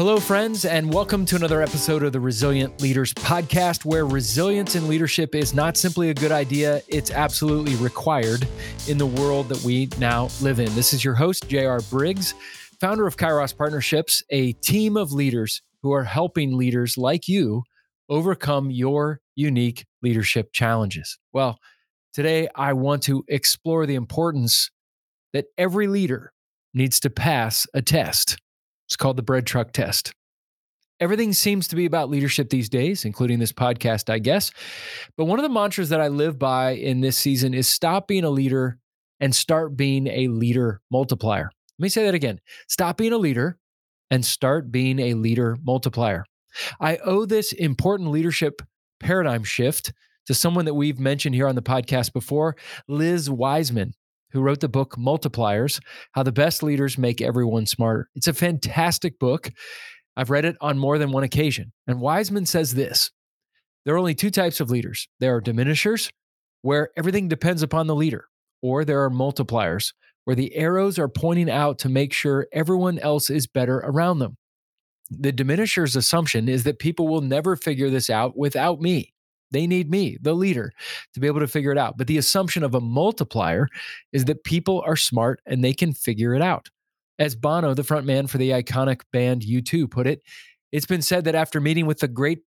Hello, friends, and welcome to another episode of the Resilient Leaders Podcast, where resilience in leadership is not simply a good idea, it's absolutely required in the world that we now live in. This is your host, J.R. Briggs, founder of Kairos Partnerships, a team of leaders who are helping leaders like you overcome your unique leadership challenges. Well, today I want to explore the importance that every leader needs to pass a test. It's called the bread truck test. Everything seems to be about leadership these days, including this podcast, I guess. But one of the mantras that I live by in this season is stop being a leader and start being a leader multiplier. Let me say that again stop being a leader and start being a leader multiplier. I owe this important leadership paradigm shift to someone that we've mentioned here on the podcast before, Liz Wiseman who wrote the book Multipliers How the Best Leaders Make Everyone Smarter. It's a fantastic book. I've read it on more than one occasion. And Wiseman says this there are only two types of leaders there are diminishers, where everything depends upon the leader, or there are multipliers, where the arrows are pointing out to make sure everyone else is better around them. The diminisher's assumption is that people will never figure this out without me. They need me, the leader, to be able to figure it out. But the assumption of a multiplier is that people are smart and they can figure it out. As Bono, the front man for the iconic band U2, put it, it's been said that after meeting with the great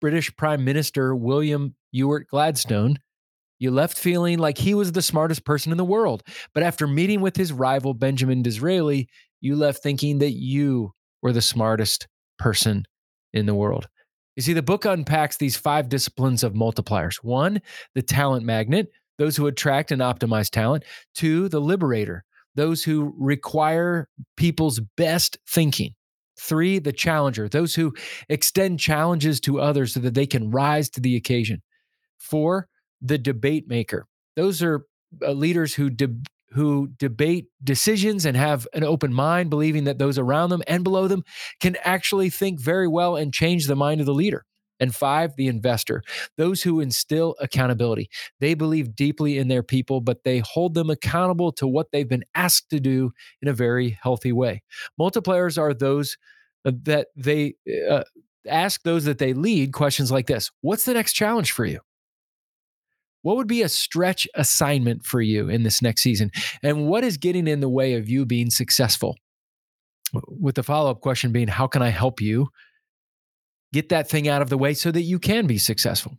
British Prime Minister William Ewart Gladstone, you left feeling like he was the smartest person in the world. But after meeting with his rival Benjamin Disraeli, you left thinking that you were the smartest person in the world. You see, the book unpacks these five disciplines of multipliers. One, the talent magnet, those who attract and optimize talent. Two, the liberator, those who require people's best thinking. Three, the challenger, those who extend challenges to others so that they can rise to the occasion. Four, the debate maker. Those are uh, leaders who de- who debate decisions and have an open mind, believing that those around them and below them can actually think very well and change the mind of the leader. And five, the investor, those who instill accountability. They believe deeply in their people, but they hold them accountable to what they've been asked to do in a very healthy way. Multipliers are those uh, that they uh, ask those that they lead questions like this What's the next challenge for you? What would be a stretch assignment for you in this next season? And what is getting in the way of you being successful? With the follow up question being, how can I help you get that thing out of the way so that you can be successful?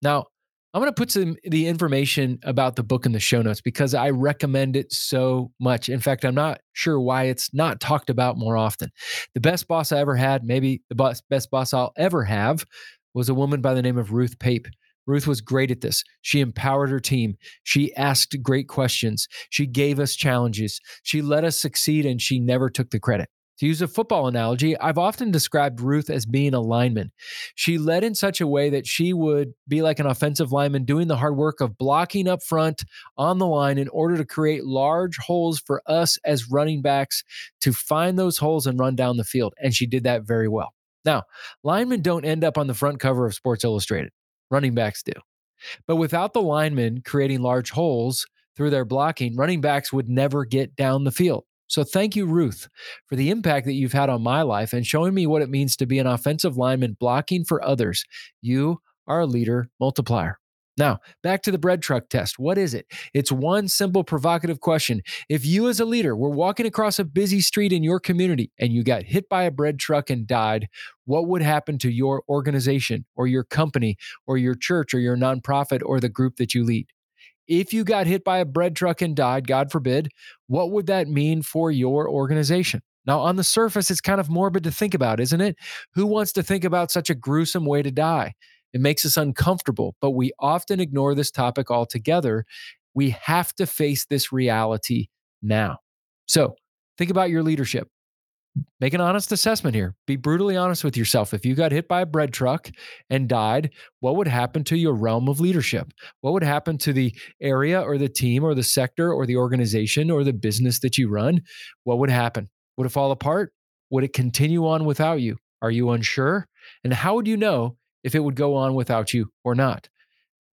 Now, I'm going to put some the information about the book in the show notes because I recommend it so much. In fact, I'm not sure why it's not talked about more often. The best boss I ever had, maybe the best boss I'll ever have, was a woman by the name of Ruth Pape. Ruth was great at this. She empowered her team. She asked great questions. She gave us challenges. She let us succeed and she never took the credit. To use a football analogy, I've often described Ruth as being a lineman. She led in such a way that she would be like an offensive lineman doing the hard work of blocking up front on the line in order to create large holes for us as running backs to find those holes and run down the field. And she did that very well. Now, linemen don't end up on the front cover of Sports Illustrated running backs do. But without the linemen creating large holes through their blocking, running backs would never get down the field. So thank you, Ruth, for the impact that you've had on my life and showing me what it means to be an offensive lineman blocking for others. You are a leader multiplier. Now, back to the bread truck test. What is it? It's one simple provocative question. If you, as a leader, were walking across a busy street in your community and you got hit by a bread truck and died, what would happen to your organization or your company or your church or your nonprofit or the group that you lead? If you got hit by a bread truck and died, God forbid, what would that mean for your organization? Now, on the surface, it's kind of morbid to think about, isn't it? Who wants to think about such a gruesome way to die? It makes us uncomfortable, but we often ignore this topic altogether. We have to face this reality now. So think about your leadership. Make an honest assessment here. Be brutally honest with yourself. If you got hit by a bread truck and died, what would happen to your realm of leadership? What would happen to the area or the team or the sector or the organization or the business that you run? What would happen? Would it fall apart? Would it continue on without you? Are you unsure? And how would you know if it would go on without you or not.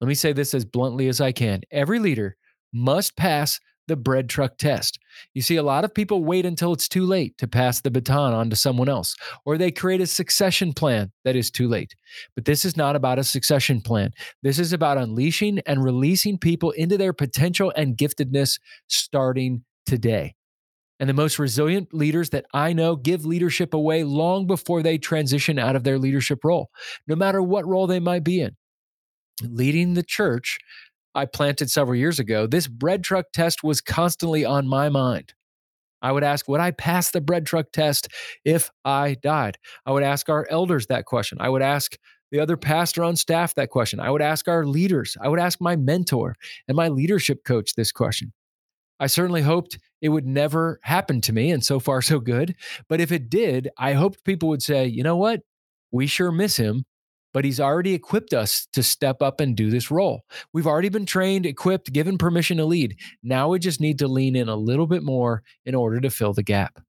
Let me say this as bluntly as I can every leader must pass the bread truck test. You see, a lot of people wait until it's too late to pass the baton on to someone else, or they create a succession plan that is too late. But this is not about a succession plan. This is about unleashing and releasing people into their potential and giftedness starting today. And the most resilient leaders that I know give leadership away long before they transition out of their leadership role, no matter what role they might be in. Leading the church I planted several years ago, this bread truck test was constantly on my mind. I would ask, would I pass the bread truck test if I died? I would ask our elders that question. I would ask the other pastor on staff that question. I would ask our leaders. I would ask my mentor and my leadership coach this question. I certainly hoped it would never happen to me, and so far, so good. But if it did, I hoped people would say, you know what? We sure miss him, but he's already equipped us to step up and do this role. We've already been trained, equipped, given permission to lead. Now we just need to lean in a little bit more in order to fill the gap.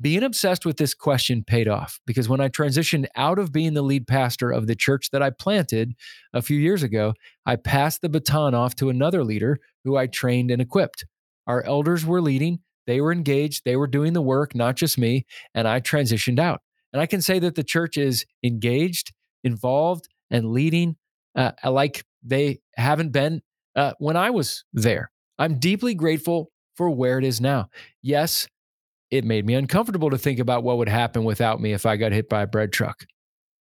Being obsessed with this question paid off because when I transitioned out of being the lead pastor of the church that I planted a few years ago, I passed the baton off to another leader who I trained and equipped. Our elders were leading, they were engaged, they were doing the work, not just me, and I transitioned out. And I can say that the church is engaged involved and leading uh, like they haven't been uh, when I was there. I'm deeply grateful for where it is now. Yes, it made me uncomfortable to think about what would happen without me if I got hit by a bread truck.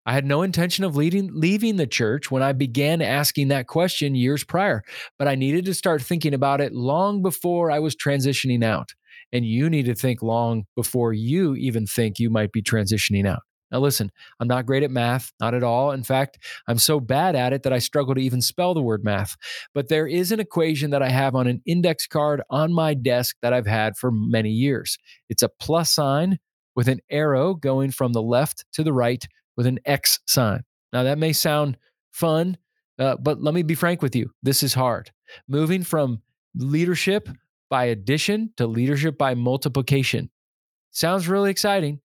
I had no intention of leading, leaving the church when I began asking that question years prior, but I needed to start thinking about it long before I was transitioning out. And you need to think long before you even think you might be transitioning out. Now, listen, I'm not great at math, not at all. In fact, I'm so bad at it that I struggle to even spell the word math. But there is an equation that I have on an index card on my desk that I've had for many years. It's a plus sign with an arrow going from the left to the right with an X sign. Now, that may sound fun, uh, but let me be frank with you this is hard. Moving from leadership by addition to leadership by multiplication sounds really exciting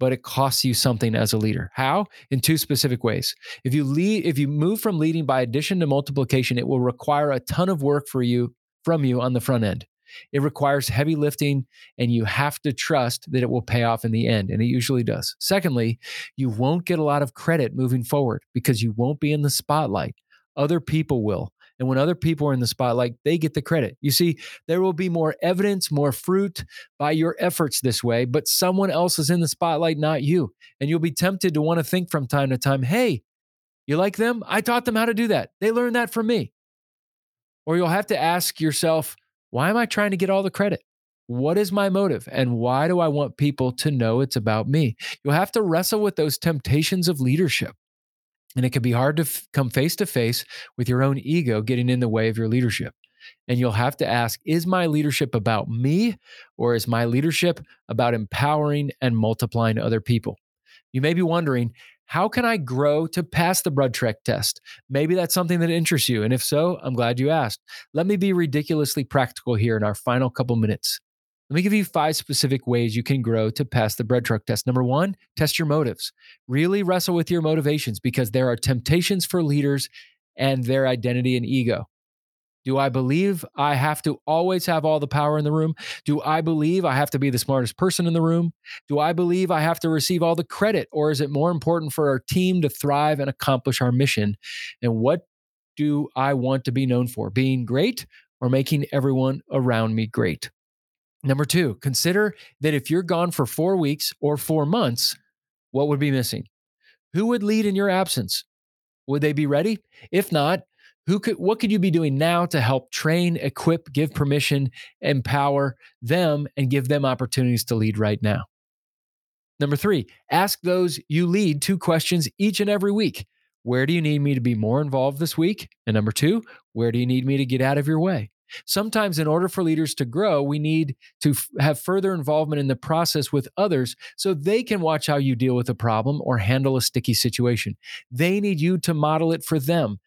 but it costs you something as a leader. How? In two specific ways. If you lead, if you move from leading by addition to multiplication, it will require a ton of work for you from you on the front end. It requires heavy lifting, and you have to trust that it will pay off in the end, and it usually does. Secondly, you won't get a lot of credit moving forward because you won't be in the spotlight. Other people will. And when other people are in the spotlight, they get the credit. You see, there will be more evidence, more fruit by your efforts this way, but someone else is in the spotlight, not you. And you'll be tempted to want to think from time to time, hey, you like them? I taught them how to do that. They learned that from me. Or you'll have to ask yourself, why am I trying to get all the credit? What is my motive? And why do I want people to know it's about me? You'll have to wrestle with those temptations of leadership. And it can be hard to f- come face to face with your own ego getting in the way of your leadership. And you'll have to ask Is my leadership about me, or is my leadership about empowering and multiplying other people? You may be wondering, how can I grow to pass the bread truck test? Maybe that's something that interests you. And if so, I'm glad you asked. Let me be ridiculously practical here in our final couple minutes. Let me give you five specific ways you can grow to pass the bread truck test. Number one, test your motives. Really wrestle with your motivations because there are temptations for leaders and their identity and ego. Do I believe I have to always have all the power in the room? Do I believe I have to be the smartest person in the room? Do I believe I have to receive all the credit? Or is it more important for our team to thrive and accomplish our mission? And what do I want to be known for? Being great or making everyone around me great? Number two, consider that if you're gone for four weeks or four months, what would be missing? Who would lead in your absence? Would they be ready? If not, who could what could you be doing now to help train, equip, give permission, empower them and give them opportunities to lead right now? Number 3, ask those you lead two questions each and every week. Where do you need me to be more involved this week? And number 2, where do you need me to get out of your way? Sometimes, in order for leaders to grow, we need to f- have further involvement in the process with others so they can watch how you deal with a problem or handle a sticky situation. They need you to model it for them,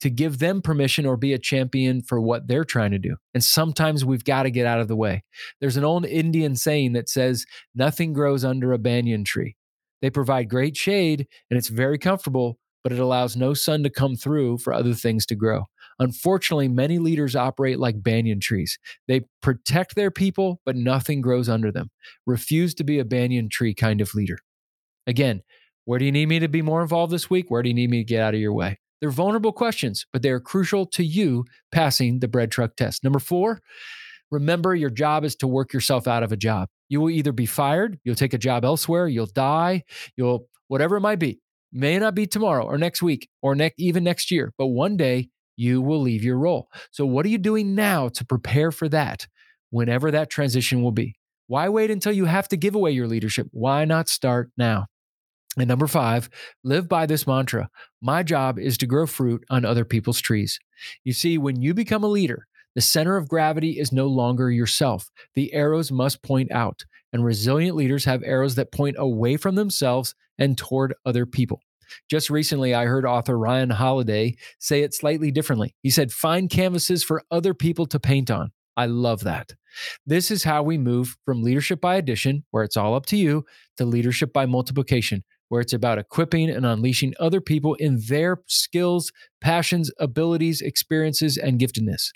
to give them permission or be a champion for what they're trying to do. And sometimes we've got to get out of the way. There's an old Indian saying that says, Nothing grows under a banyan tree. They provide great shade and it's very comfortable, but it allows no sun to come through for other things to grow. Unfortunately, many leaders operate like banyan trees. They protect their people, but nothing grows under them. Refuse to be a banyan tree kind of leader. Again, where do you need me to be more involved this week? Where do you need me to get out of your way? They're vulnerable questions, but they are crucial to you passing the bread truck test. Number four, remember your job is to work yourself out of a job. You will either be fired, you'll take a job elsewhere, you'll die, you'll whatever it might be. May not be tomorrow or next week or ne- even next year, but one day you will leave your role. So, what are you doing now to prepare for that whenever that transition will be? Why wait until you have to give away your leadership? Why not start now? And number five, live by this mantra. My job is to grow fruit on other people's trees. You see, when you become a leader, the center of gravity is no longer yourself. The arrows must point out, and resilient leaders have arrows that point away from themselves and toward other people. Just recently, I heard author Ryan Holiday say it slightly differently. He said, Find canvases for other people to paint on. I love that. This is how we move from leadership by addition, where it's all up to you, to leadership by multiplication, where it's about equipping and unleashing other people in their skills, passions, abilities, experiences, and giftedness.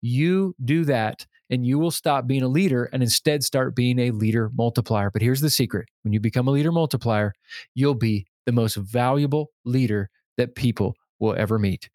You do that and you will stop being a leader and instead start being a leader multiplier. But here's the secret when you become a leader multiplier, you'll be the most valuable leader that people will ever meet.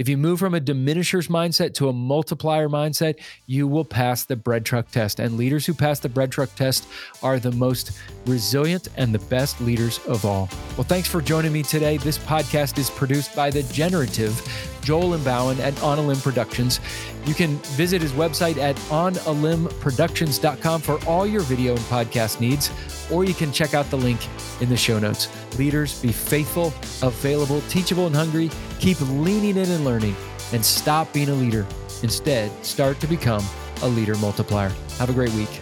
If you move from a diminisher's mindset to a multiplier mindset, you will pass the bread truck test. And leaders who pass the bread truck test are the most resilient and the best leaders of all. Well, thanks for joining me today. This podcast is produced by the generative Joel Limbauan at On a Limb Productions. You can visit his website at onalimbproductions.com for all your video and podcast needs, or you can check out the link in the show notes. Leaders, be faithful, available, teachable, and hungry. Keep leaning in and learning, and stop being a leader. Instead, start to become a leader multiplier. Have a great week.